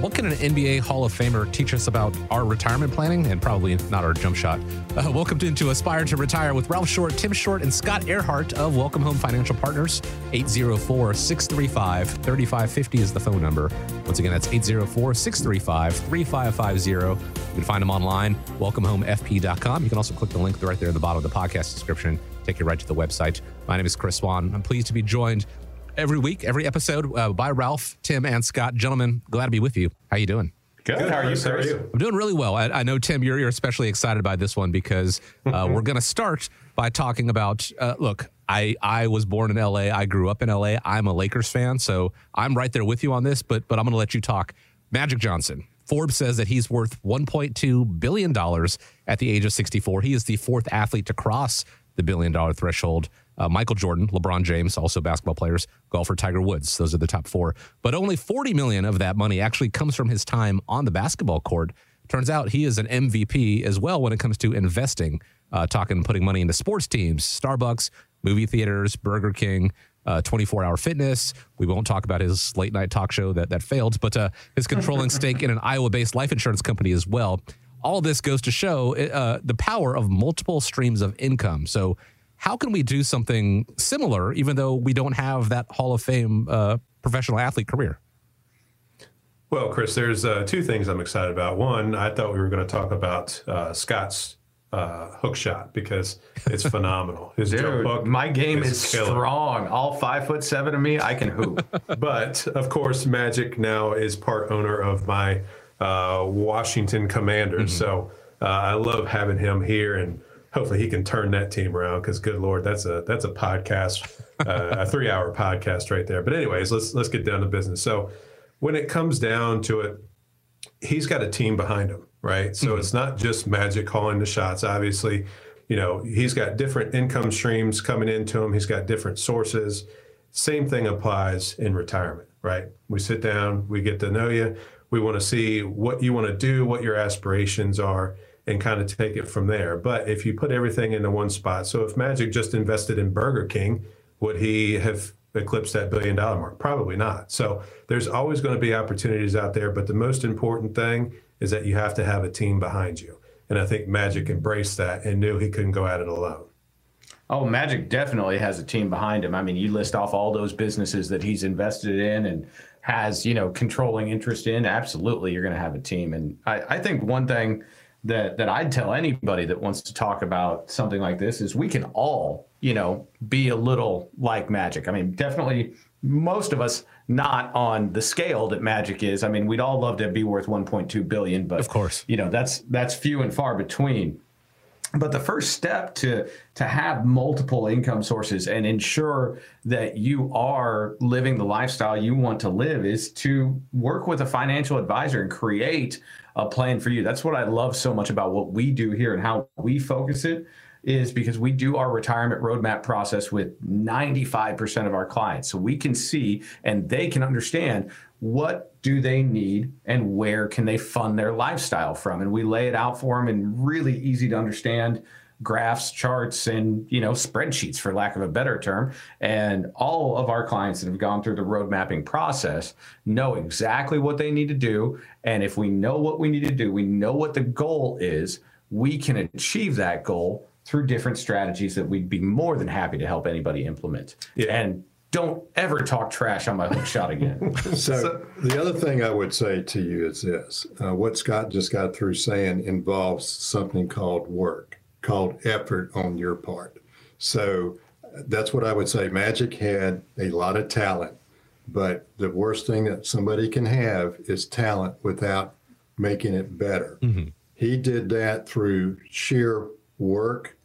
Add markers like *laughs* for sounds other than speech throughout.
What can an NBA Hall of Famer teach us about our retirement planning and probably not our jump shot? Uh, welcome to, Aspire to Retire with Ralph Short, Tim Short, and Scott Earhart of Welcome Home Financial Partners. 804 635 3550 is the phone number. Once again, that's 804 635 3550. You can find them online, welcomehomefp.com. You can also click the link right there at the bottom of the podcast description, take you right to the website. My name is Chris Swan. I'm pleased to be joined every week, every episode uh, by Ralph, Tim, and Scott. Gentlemen, glad to be with you. How you doing? Good. Good. How are you, How are you? I'm doing really well. I, I, know, Tim, you're, you're especially excited by this one because uh, we're going to start by talking about. Uh, look, I I was born in L.A. I grew up in L.A. I'm a Lakers fan, so I'm right there with you on this. But but I'm going to let you talk. Magic Johnson. Forbes says that he's worth 1.2 billion dollars at the age of 64. He is the fourth athlete to cross the billion dollar threshold uh, Michael Jordan, LeBron James, also basketball players, golfer Tiger Woods. Those are the top four. But only 40 million of that money actually comes from his time on the basketball court. Turns out he is an MVP as well when it comes to investing, uh, talking putting money into sports teams, Starbucks, movie theaters, Burger King. Uh, 24 hour fitness. We won't talk about his late night talk show that, that failed, but uh, his controlling stake in an Iowa based life insurance company as well. All this goes to show uh, the power of multiple streams of income. So how can we do something similar, even though we don't have that Hall of Fame uh, professional athlete career? Well, Chris, there's uh, two things I'm excited about. One, I thought we were going to talk about uh, Scott's uh, hook shot because it's *laughs* phenomenal. His Dude, my game is, is strong. All five foot seven of me, I can hoop. *laughs* but of course, Magic now is part owner of my uh, Washington Commanders, mm-hmm. so uh, I love having him here and hopefully he can turn that team around because good lord that's a that's a podcast uh, a three hour podcast right there. But anyways let's let's get down to business. So when it comes down to it he's got a team behind him right? So mm-hmm. it's not just magic calling the shots. Obviously you know he's got different income streams coming into him. He's got different sources. Same thing applies in retirement right? We sit down we get to know you. We want to see what you want to do what your aspirations are and kind of take it from there. But if you put everything into one spot, so if Magic just invested in Burger King, would he have eclipsed that billion dollar mark? Probably not. So there's always going to be opportunities out there, but the most important thing is that you have to have a team behind you. And I think Magic embraced that and knew he couldn't go at it alone. Oh, Magic definitely has a team behind him. I mean, you list off all those businesses that he's invested in and has, you know, controlling interest in. Absolutely, you're going to have a team. And I, I think one thing that that I'd tell anybody that wants to talk about something like this is we can all, you know, be a little like magic. I mean, definitely most of us not on the scale that magic is. I mean, we'd all love to be worth 1.2 billion, but of course, you know, that's that's few and far between. But the first step to to have multiple income sources and ensure that you are living the lifestyle you want to live is to work with a financial advisor and create a plan for you. That's what I love so much about what we do here and how we focus it is because we do our retirement roadmap process with 95% of our clients. So we can see and they can understand what do they need and where can they fund their lifestyle from. And we lay it out for them in really easy to understand graphs charts and you know spreadsheets for lack of a better term. And all of our clients that have gone through the road mapping process know exactly what they need to do. And if we know what we need to do we know what the goal is we can achieve that goal through different strategies that we'd be more than happy to help anybody implement yeah. and don't ever talk trash on my hook shot again. *laughs* so, so, the other thing I would say to you is this: uh, what Scott just got through saying involves something called work, called effort on your part. So that's what I would say. Magic had a lot of talent, but the worst thing that somebody can have is talent without making it better. Mm-hmm. He did that through sheer work.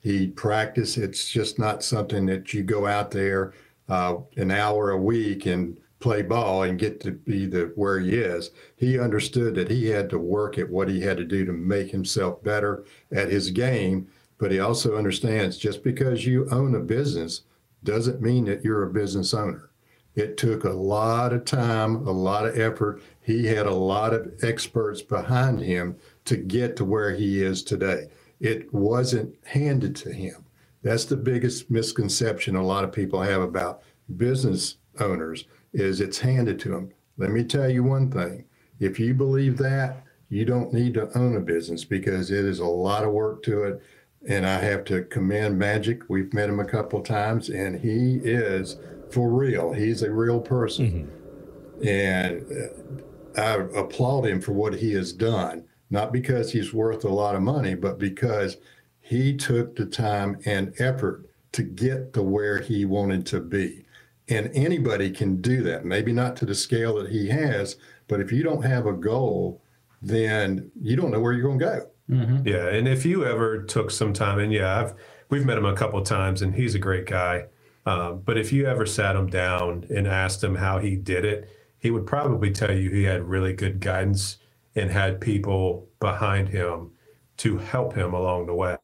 He practiced. It's just not something that you go out there uh, an hour a week and play ball and get to be the where he is. He understood that he had to work at what he had to do to make himself better at his game, but he also understands just because you own a business doesn't mean that you're a business owner. It took a lot of time, a lot of effort. He had a lot of experts behind him to get to where he is today. It wasn't handed to him. That's the biggest misconception a lot of people have about business owners is it's handed to them. Let me tell you one thing. If you believe that, you don't need to own a business because it is a lot of work to it. And I have to commend Magic. We've met him a couple of times, and he is for real. He's a real person. Mm-hmm. And uh, I applaud him for what he has done, not because he's worth a lot of money, but because he took the time and effort to get to where he wanted to be. And anybody can do that, maybe not to the scale that he has, but if you don't have a goal, then you don't know where you're going to go. Mm-hmm. Yeah, and if you ever took some time, and yeah, I've we've met him a couple times, and he's a great guy. Um, but if you ever sat him down and asked him how he did it, he would probably tell you he had really good guidance and had people behind him to help him along the way.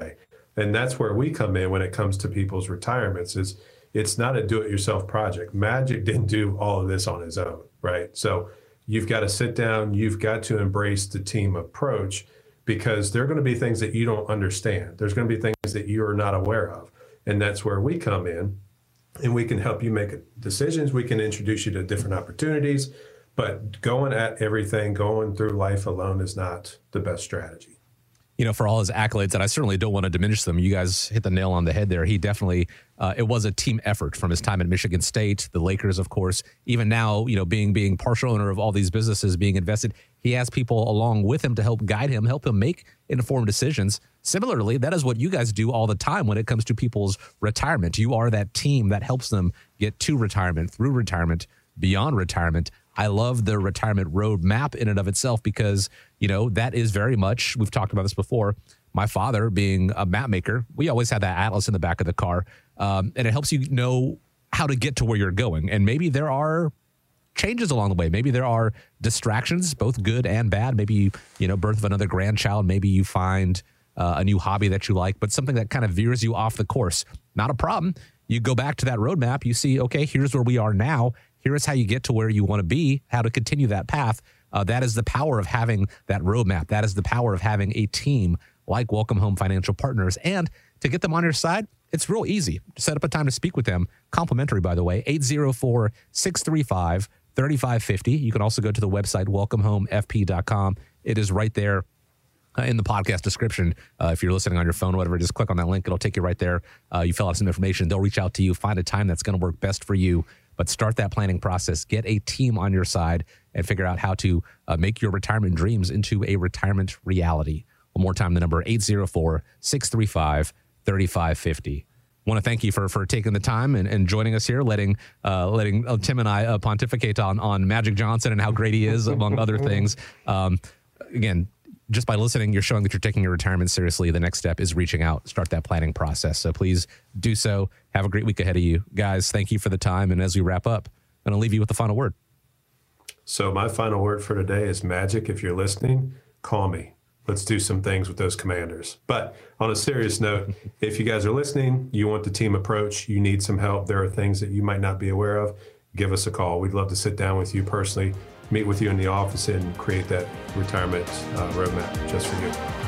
And that's where we come in when it comes to people's retirements. Is it's not a do-it-yourself project. Magic didn't do all of this on his own, right? So you've got to sit down. You've got to embrace the team approach because there are going to be things that you don't understand. There's going to be things that you are not aware of. And that's where we come in and we can help you make decisions. We can introduce you to different opportunities. But going at everything, going through life alone is not the best strategy you know, for all his accolades, and I certainly don't want to diminish them. You guys hit the nail on the head there. He definitely, uh, it was a team effort from his time at Michigan State, the Lakers, of course. Even now, you know, being being partial owner of all these businesses, being invested, he has people along with him to help guide him, help him make informed decisions. Similarly, that is what you guys do all the time when it comes to people's retirement. You are that team that helps them get to retirement, through retirement, beyond retirement. I love the retirement roadmap in and of itself because, you know, that is very much, we've talked about this before. My father being a map maker, we always had that atlas in the back of the car. Um, and it helps you know how to get to where you're going. And maybe there are changes along the way. Maybe there are distractions, both good and bad. Maybe you, know, birth of another grandchild. Maybe you find uh, a new hobby that you like, but something that kind of veers you off the course. Not a problem. You go back to that roadmap. You see, okay, here's where we are now. Here is how you get to where you want to be, how to continue that path. Uh, that is the power of having that roadmap. That is the power of having a team like Welcome Home Financial Partners. And to get them on your side, it's real easy. Set up a time to speak with them. Complimentary, by the way, 804 635 3550. You can also go to the website, welcomehomefp.com. It is right there uh, in the podcast description. Uh, if you're listening on your phone or whatever, just click on that link. It'll take you right there. Uh, you fill out some information. They'll reach out to you, find a time that's going to work best for you but start that planning process. Get a team on your side and figure out how to uh, make your retirement dreams into a retirement reality. One more time, the number 804 635 3550 want to thank you for for taking the time and, and joining us here, letting uh, letting uh, Tim and I uh, pontificate on on Magic Johnson and how great he is, among other things. *laughs* Um, again, just by listening, you're showing that you're taking your retirement seriously. The next step is reaching out, start that planning process. So please do so. Have a great week ahead of you. Guys, thank you for the time. And as we wrap up, I'm going to leave you with the final word. So, my final word for today is magic. If you're listening, call me. Let's do some things with those commanders. But on a serious note, *laughs* if you guys are listening, you want the team approach, you need some help, there are things that you might not be aware of, give us a call. We'd love to sit down with you personally meet with you in the office and create that retirement uh, roadmap just for you.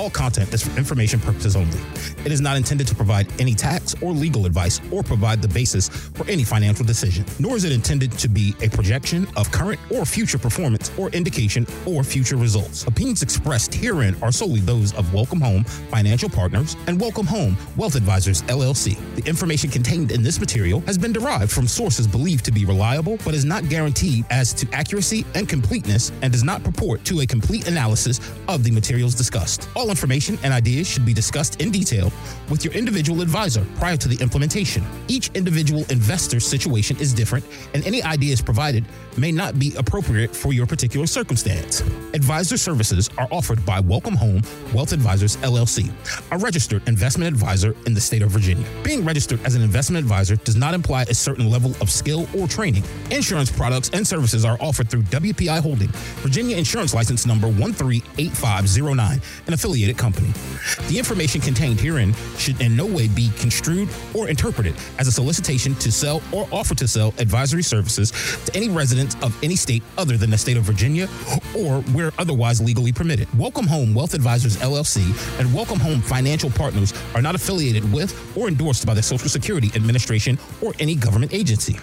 All content is for information purposes only. It is not intended to provide any tax or legal advice or provide the basis for any financial decision, nor is it intended to be a projection of current or future performance or indication or future results. Opinions expressed herein are solely those of Welcome Home Financial Partners and Welcome Home Wealth Advisors LLC. The information contained in this material has been derived from sources believed to be reliable, but is not guaranteed as to accuracy and completeness and does not purport to a complete analysis of the materials discussed. Information and ideas should be discussed in detail with your individual advisor prior to the implementation. Each individual investor's situation is different, and any ideas provided may not be appropriate for your particular circumstance. Advisor services are offered by Welcome Home Wealth Advisors LLC, a registered investment advisor in the state of Virginia. Being registered as an investment advisor does not imply a certain level of skill or training. Insurance products and services are offered through WPI Holding, Virginia Insurance License Number 138509, an affiliate affiliated company. The information contained herein should in no way be construed or interpreted as a solicitation to sell or offer to sell advisory services to any resident of any state other than the state of Virginia or where otherwise legally permitted. Welcome Home Wealth Advisors LLC and Welcome Home Financial Partners are not affiliated with or endorsed by the Social Security Administration or any government agency.